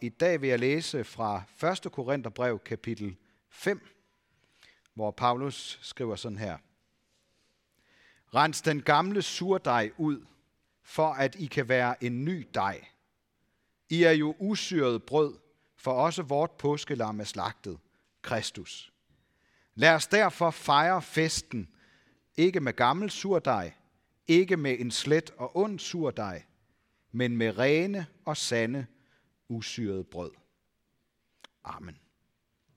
I dag vil jeg læse fra 1. Korintherbrev kapitel 5, hvor Paulus skriver sådan her. Rens den gamle surdej ud, for at I kan være en ny dej. I er jo usyret brød, for også vort påskelam er slagtet, Kristus. Lad os derfor fejre festen, ikke med gammel surdej, ikke med en slet og ond surdej, men med rene og sande usyret brød. Amen.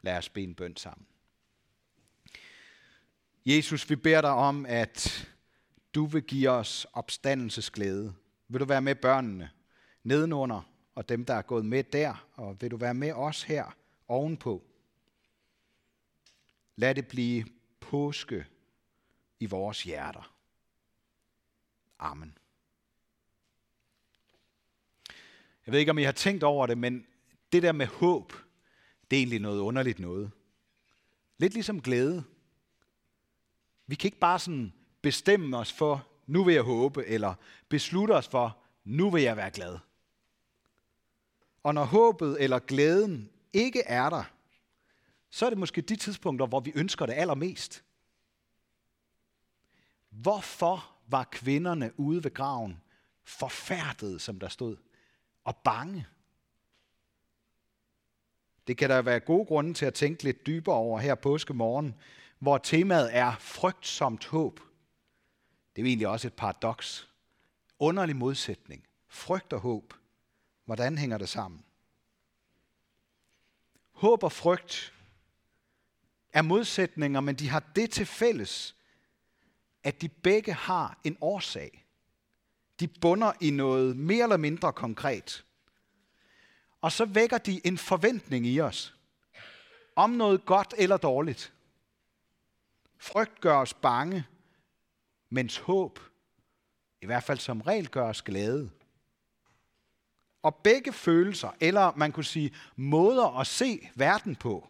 Lad os bede en bøn sammen. Jesus, vi beder dig om, at du vil give os opstandelsesglæde. Vil du være med børnene nedenunder og dem, der er gået med der, og vil du være med os her ovenpå? Lad det blive påske i vores hjerter. Amen. Jeg ved ikke, om I har tænkt over det, men det der med håb, det er egentlig noget underligt noget. Lidt ligesom glæde. Vi kan ikke bare sådan bestemme os for, nu vil jeg håbe, eller beslutte os for, nu vil jeg være glad. Og når håbet eller glæden ikke er der, så er det måske de tidspunkter, hvor vi ønsker det allermest. Hvorfor var kvinderne ude ved graven forfærdet, som der stod? Og bange. Det kan der være gode grunde til at tænke lidt dybere over her påske morgen, hvor temaet er frygtsomt håb. Det er egentlig også et paradoks. Underlig modsætning. Frygt og håb. Hvordan hænger det sammen? Håb og frygt er modsætninger, men de har det til fælles, at de begge har en årsag de bunder i noget mere eller mindre konkret. Og så vækker de en forventning i os om noget godt eller dårligt. Frygt gør os bange, mens håb, i hvert fald som regel, gør os glade. Og begge følelser, eller man kunne sige måder at se verden på,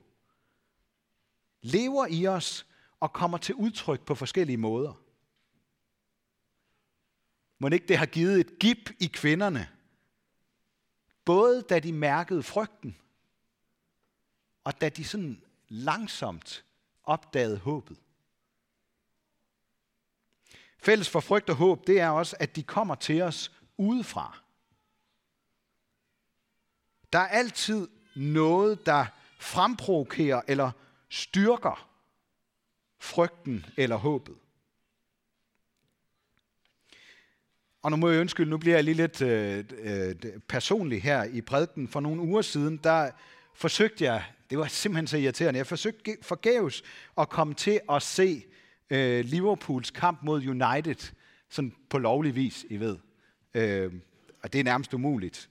lever i os og kommer til udtryk på forskellige måder. Må ikke det har givet et gip i kvinderne, både da de mærkede frygten, og da de sådan langsomt opdagede håbet. Fælles for frygt og håb, det er også, at de kommer til os udefra. Der er altid noget, der fremprovokerer eller styrker frygten eller håbet. Og nu må jeg undskylde, nu bliver jeg lige lidt øh, øh, personlig her i prædiken. For nogle uger siden, der forsøgte jeg, det var simpelthen så irriterende, jeg forsøgte forgæves at komme til at se øh, Liverpools kamp mod United, sådan på lovlig vis, I ved. Øh, og det er nærmest umuligt.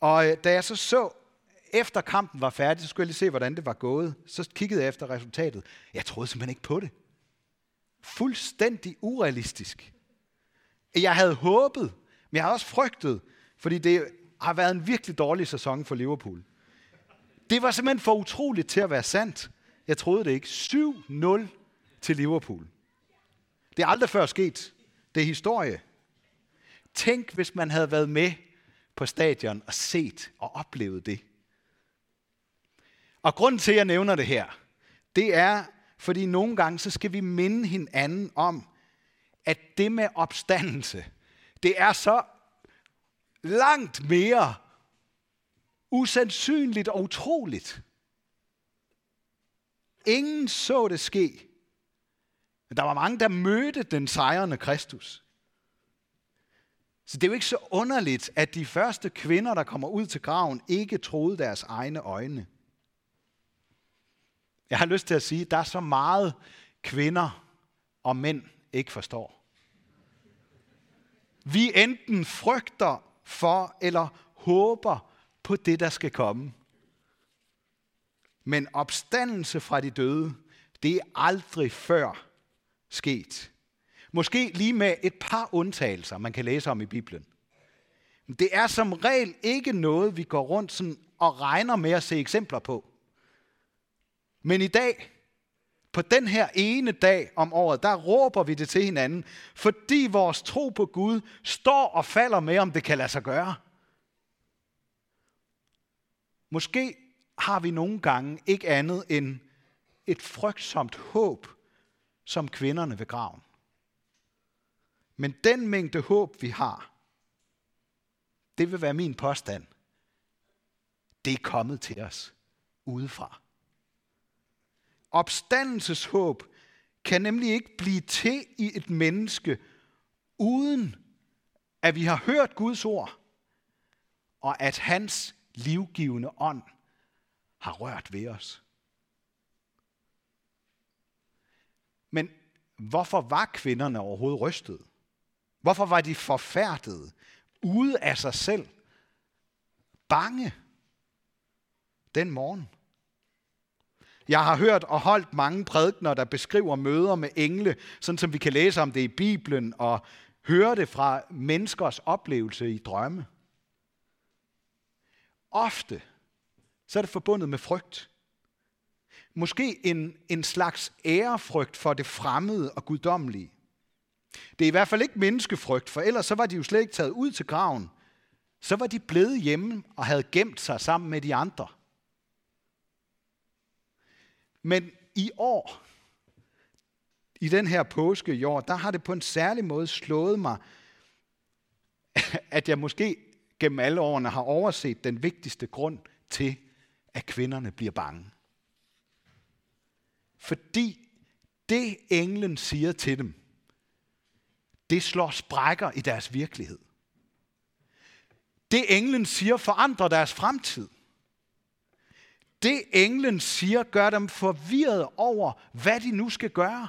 Og øh, da jeg så så, efter kampen var færdig, så skulle jeg lige se, hvordan det var gået. Så kiggede jeg efter resultatet. Jeg troede simpelthen ikke på det. Fuldstændig urealistisk. Jeg havde håbet, men jeg havde også frygtet, fordi det har været en virkelig dårlig sæson for Liverpool. Det var simpelthen for utroligt til at være sandt. Jeg troede det ikke. 7-0 til Liverpool. Det er aldrig før sket. Det er historie. Tænk, hvis man havde været med på stadion og set og oplevet det. Og grunden til, at jeg nævner det her, det er, fordi nogle gange så skal vi minde hinanden om, at det med opstandelse, det er så langt mere usandsynligt og utroligt. Ingen så det ske. Men der var mange, der mødte den sejrende Kristus. Så det er jo ikke så underligt, at de første kvinder, der kommer ud til graven, ikke troede deres egne øjne. Jeg har lyst til at sige, at der er så meget kvinder og mænd, ikke forstår. Vi enten frygter for eller håber på det, der skal komme. Men opstandelse fra de døde, det er aldrig før sket. Måske lige med et par undtagelser, man kan læse om i Bibelen. Det er som regel ikke noget, vi går rundt sådan og regner med at se eksempler på. Men i dag, på den her ene dag om året, der råber vi det til hinanden, fordi vores tro på Gud står og falder med, om det kan lade sig gøre. Måske har vi nogle gange ikke andet end et frygtsomt håb, som kvinderne ved graven. Men den mængde håb, vi har, det vil være min påstand. Det er kommet til os udefra. Opstandelseshåb kan nemlig ikke blive til i et menneske, uden at vi har hørt Guds ord, og at hans livgivende ånd har rørt ved os. Men hvorfor var kvinderne overhovedet rystet? Hvorfor var de forfærdede, ude af sig selv, bange den morgen? Jeg har hørt og holdt mange prædikner, der beskriver møder med engle, sådan som vi kan læse om det i Bibelen og høre det fra menneskers oplevelse i drømme. Ofte så er det forbundet med frygt. Måske en, en slags ærefrygt for det fremmede og guddommelige. Det er i hvert fald ikke menneskefrygt, for ellers så var de jo slet ikke taget ud til graven. Så var de blevet hjemme og havde gemt sig sammen med de andre. Men i år, i den her påske i år, der har det på en særlig måde slået mig, at jeg måske gennem alle årene har overset den vigtigste grund til, at kvinderne bliver bange. Fordi det englen siger til dem, det slår sprækker i deres virkelighed. Det englen siger forandrer deres fremtid. Det englen siger gør dem forvirret over, hvad de nu skal gøre.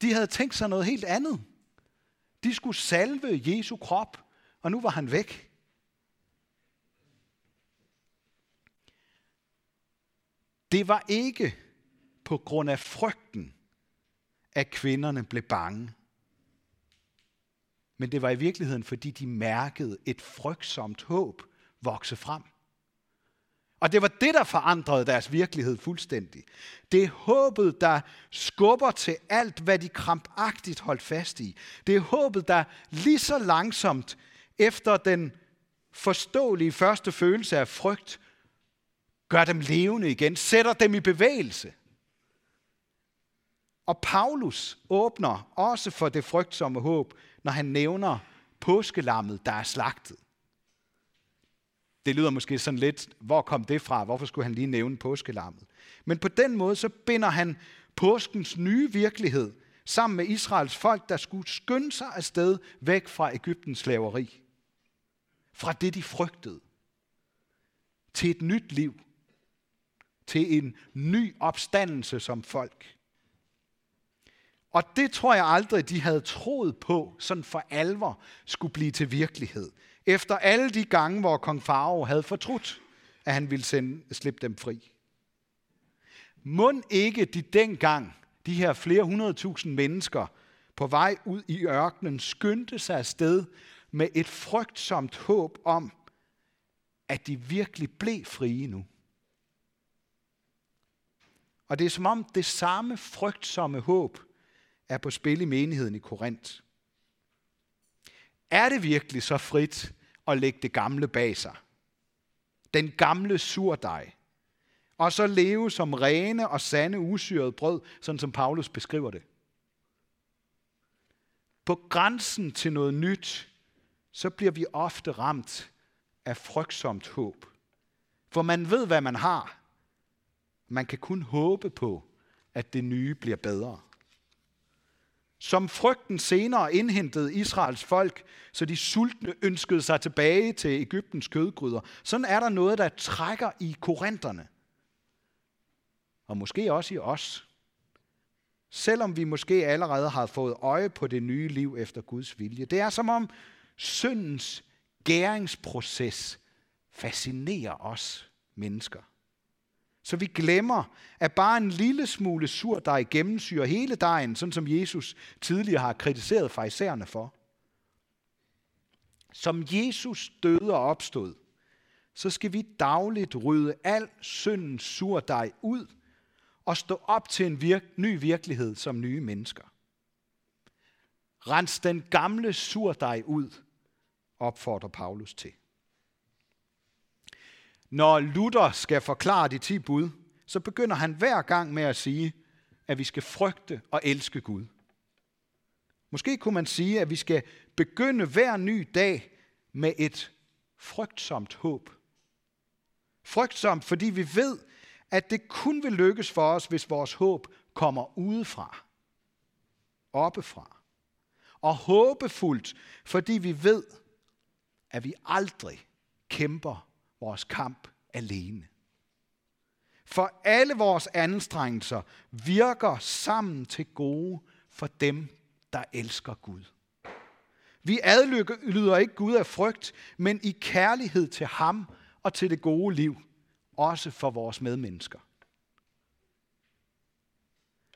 De havde tænkt sig noget helt andet. De skulle salve Jesu krop, og nu var han væk. Det var ikke på grund af frygten, at kvinderne blev bange. Men det var i virkeligheden, fordi de mærkede et frygtsomt håb vokse frem. Og det var det, der forandrede deres virkelighed fuldstændig. Det er håbet, der skubber til alt, hvad de krampagtigt holdt fast i. Det er håbet, der lige så langsomt efter den forståelige første følelse af frygt, gør dem levende igen, sætter dem i bevægelse. Og Paulus åbner også for det frygtsomme håb, når han nævner påskelammet, der er slagtet. Det lyder måske sådan lidt, hvor kom det fra? Hvorfor skulle han lige nævne påskelammet? Men på den måde så binder han påskens nye virkelighed sammen med Israels folk, der skulle skynde sig afsted væk fra Ægyptens slaveri. Fra det, de frygtede. Til et nyt liv. Til en ny opstandelse som folk. Og det tror jeg aldrig, de havde troet på, sådan for alvor skulle blive til virkelighed. Efter alle de gange, hvor kong Farao havde fortrudt, at han ville sende, slippe dem fri. Mund ikke de dengang, de her flere hundredtusind mennesker, på vej ud i ørkenen, skyndte sig afsted med et frygtsomt håb om, at de virkelig blev frie nu. Og det er som om det samme frygtsomme håb er på spil i menigheden i Korinth. Er det virkelig så frit at lægge det gamle bag sig? Den gamle surdej. Og så leve som rene og sande usyret brød, sådan som Paulus beskriver det. På grænsen til noget nyt, så bliver vi ofte ramt af frygtsomt håb. For man ved, hvad man har. Man kan kun håbe på, at det nye bliver bedre. Som frygten senere indhentede Israels folk, så de sultne ønskede sig tilbage til Ægyptens kødgryder. Sådan er der noget, der trækker i korinterne. Og måske også i os. Selvom vi måske allerede har fået øje på det nye liv efter Guds vilje. Det er som om syndens gæringsproces fascinerer os mennesker. Så vi glemmer, at bare en lille smule surdej gennemsyrer hele dejen, sådan som Jesus tidligere har kritiseret farisæerne for. Som Jesus døde og opstod, så skal vi dagligt rydde al syndens surdej ud og stå op til en virk- ny virkelighed som nye mennesker. Rens den gamle surdej ud, opfordrer Paulus til. Når Luther skal forklare de ti bud, så begynder han hver gang med at sige, at vi skal frygte og elske Gud. Måske kunne man sige, at vi skal begynde hver ny dag med et frygtsomt håb. Frygtsomt, fordi vi ved, at det kun vil lykkes for os, hvis vores håb kommer udefra, oppefra. Og håbefuldt, fordi vi ved, at vi aldrig kæmper vores kamp alene. For alle vores anstrengelser virker sammen til gode for dem, der elsker Gud. Vi adlyder ikke Gud af frygt, men i kærlighed til ham og til det gode liv, også for vores medmennesker.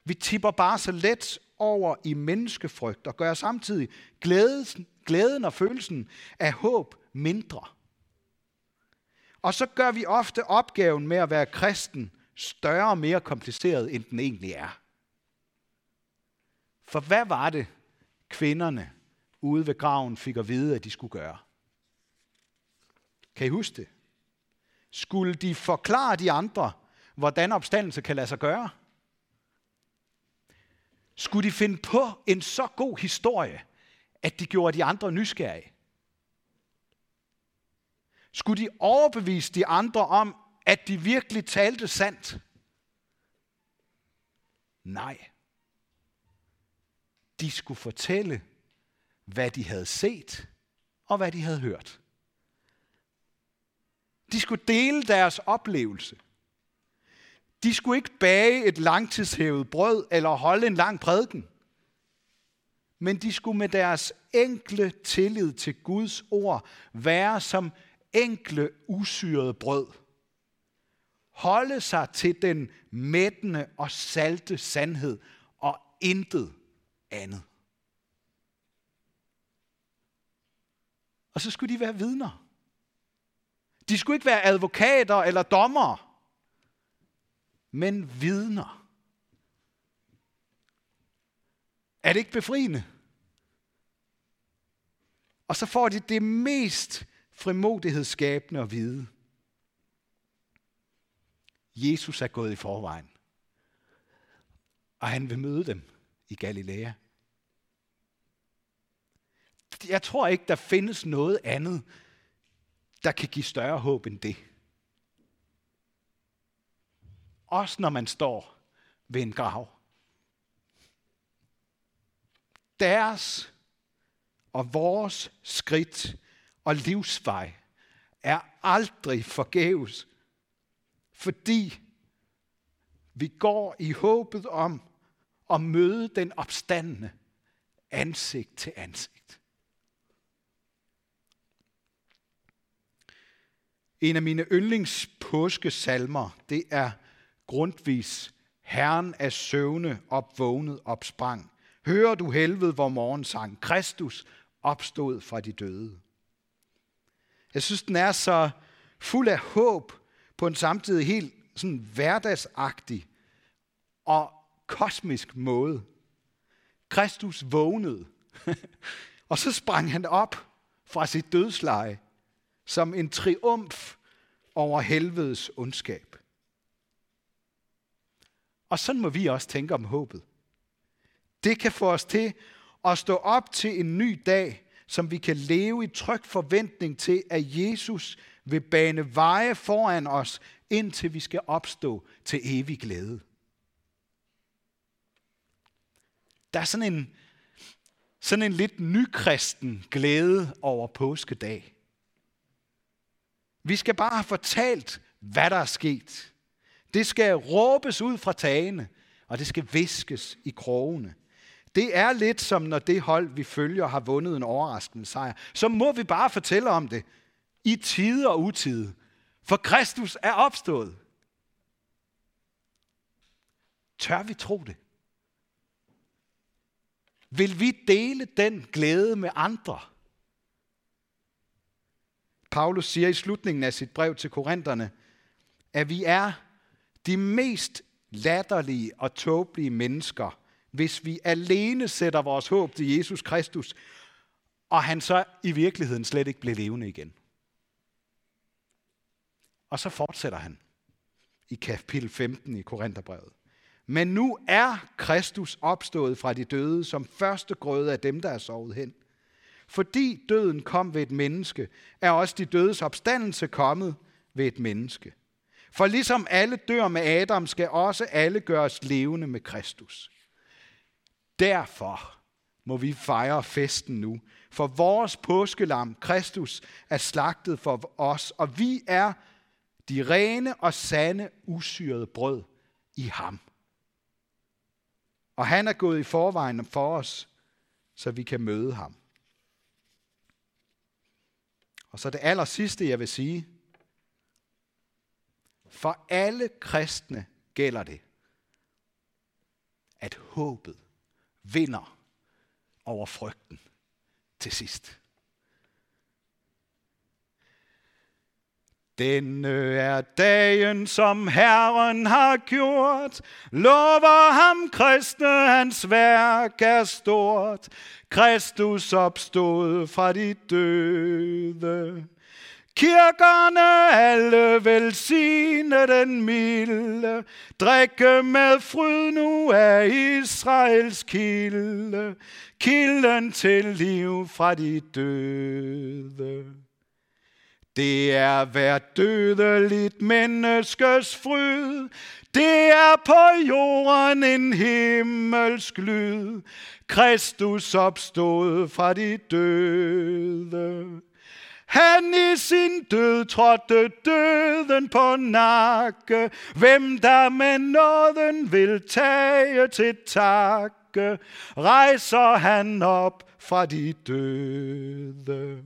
Vi tipper bare så let over i menneskefrygt og gør samtidig glæden, glæden og følelsen af håb mindre. Og så gør vi ofte opgaven med at være kristen større og mere kompliceret, end den egentlig er. For hvad var det, kvinderne ude ved graven fik at vide, at de skulle gøre? Kan I huske det? Skulle de forklare de andre, hvordan opstandelse kan lade sig gøre? Skulle de finde på en så god historie, at de gjorde de andre nysgerrige? Skulle de overbevise de andre om, at de virkelig talte sandt? Nej. De skulle fortælle, hvad de havde set og hvad de havde hørt. De skulle dele deres oplevelse. De skulle ikke bage et langtidshævet brød eller holde en lang prædiken. Men de skulle med deres enkle tillid til Guds ord være som enkle, usyrede brød. Holde sig til den mættende og salte sandhed og intet andet. Og så skulle de være vidner. De skulle ikke være advokater eller dommere, men vidner. Er det ikke befriende? Og så får de det mest frimodighedsskabende at vide. Jesus er gået i forvejen. Og han vil møde dem i Galilea. Jeg tror ikke, der findes noget andet, der kan give større håb end det. Også når man står ved en grav. Deres og vores skridt og livsvej er aldrig forgæves, fordi vi går i håbet om at møde den opstandende ansigt til ansigt. En af mine yndlings påskesalmer, det er Grundvis Herren af søvne opvågnet opsprang. Hører du helvede, hvor morgen sang. Kristus opstod fra de døde. Jeg synes, den er så fuld af håb på en samtidig helt sådan hverdagsagtig og kosmisk måde. Kristus vågnede, og så sprang han op fra sit dødsleje som en triumf over helvedes ondskab. Og sådan må vi også tænke om håbet. Det kan få os til at stå op til en ny dag, som vi kan leve i tryg forventning til, at Jesus vil bane veje foran os, indtil vi skal opstå til evig glæde. Der er sådan en, sådan en lidt nykristen glæde over påskedag. Vi skal bare have fortalt, hvad der er sket. Det skal råbes ud fra tagene, og det skal viskes i krogene. Det er lidt som når det hold, vi følger, har vundet en overraskende sejr. Så må vi bare fortælle om det i tide og utide. For Kristus er opstået. Tør vi tro det? Vil vi dele den glæde med andre? Paulus siger i slutningen af sit brev til korinterne, at vi er de mest latterlige og tåbelige mennesker, hvis vi alene sætter vores håb til Jesus Kristus, og han så i virkeligheden slet ikke bliver levende igen. Og så fortsætter han i kapitel 15 i Korintherbrevet. Men nu er Kristus opstået fra de døde som første grøde af dem, der er sovet hen. Fordi døden kom ved et menneske, er også de dødes opstandelse kommet ved et menneske. For ligesom alle dør med Adam, skal også alle gøres levende med Kristus. Derfor må vi fejre festen nu, for vores påskelam, Kristus, er slagtet for os, og vi er de rene og sande, usyrede brød i ham. Og han er gået i forvejen for os, så vi kan møde ham. Og så det aller sidste, jeg vil sige. For alle kristne gælder det, at håbet vinder over frygten til sidst. Denne øh, er dagen, som Herren har gjort. Lover ham kristne, hans værk er stort. Kristus opstod fra de døde. Kirkerne alle velsigne den milde, drikke med fryd nu af Israels kilde, kilden til liv fra de døde. Det er hver dødeligt menneskes fryd, det er på jorden en himmelsk lyd, Kristus opstod fra de døde. Han i sin død trådte døden på nakke. Hvem der med nåden vil tage til takke, rejser han op fra de døde.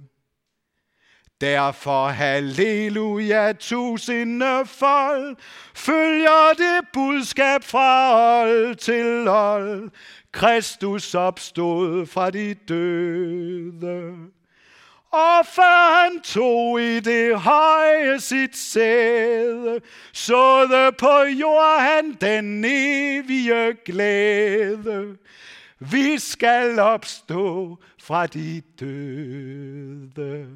Derfor halleluja tusinde folk, følger det budskab fra old til old. Kristus opstod fra de døde. Og før han tog i det høje sit sæde, det på jord han den evige glæde. Vi skal opstå fra de døde.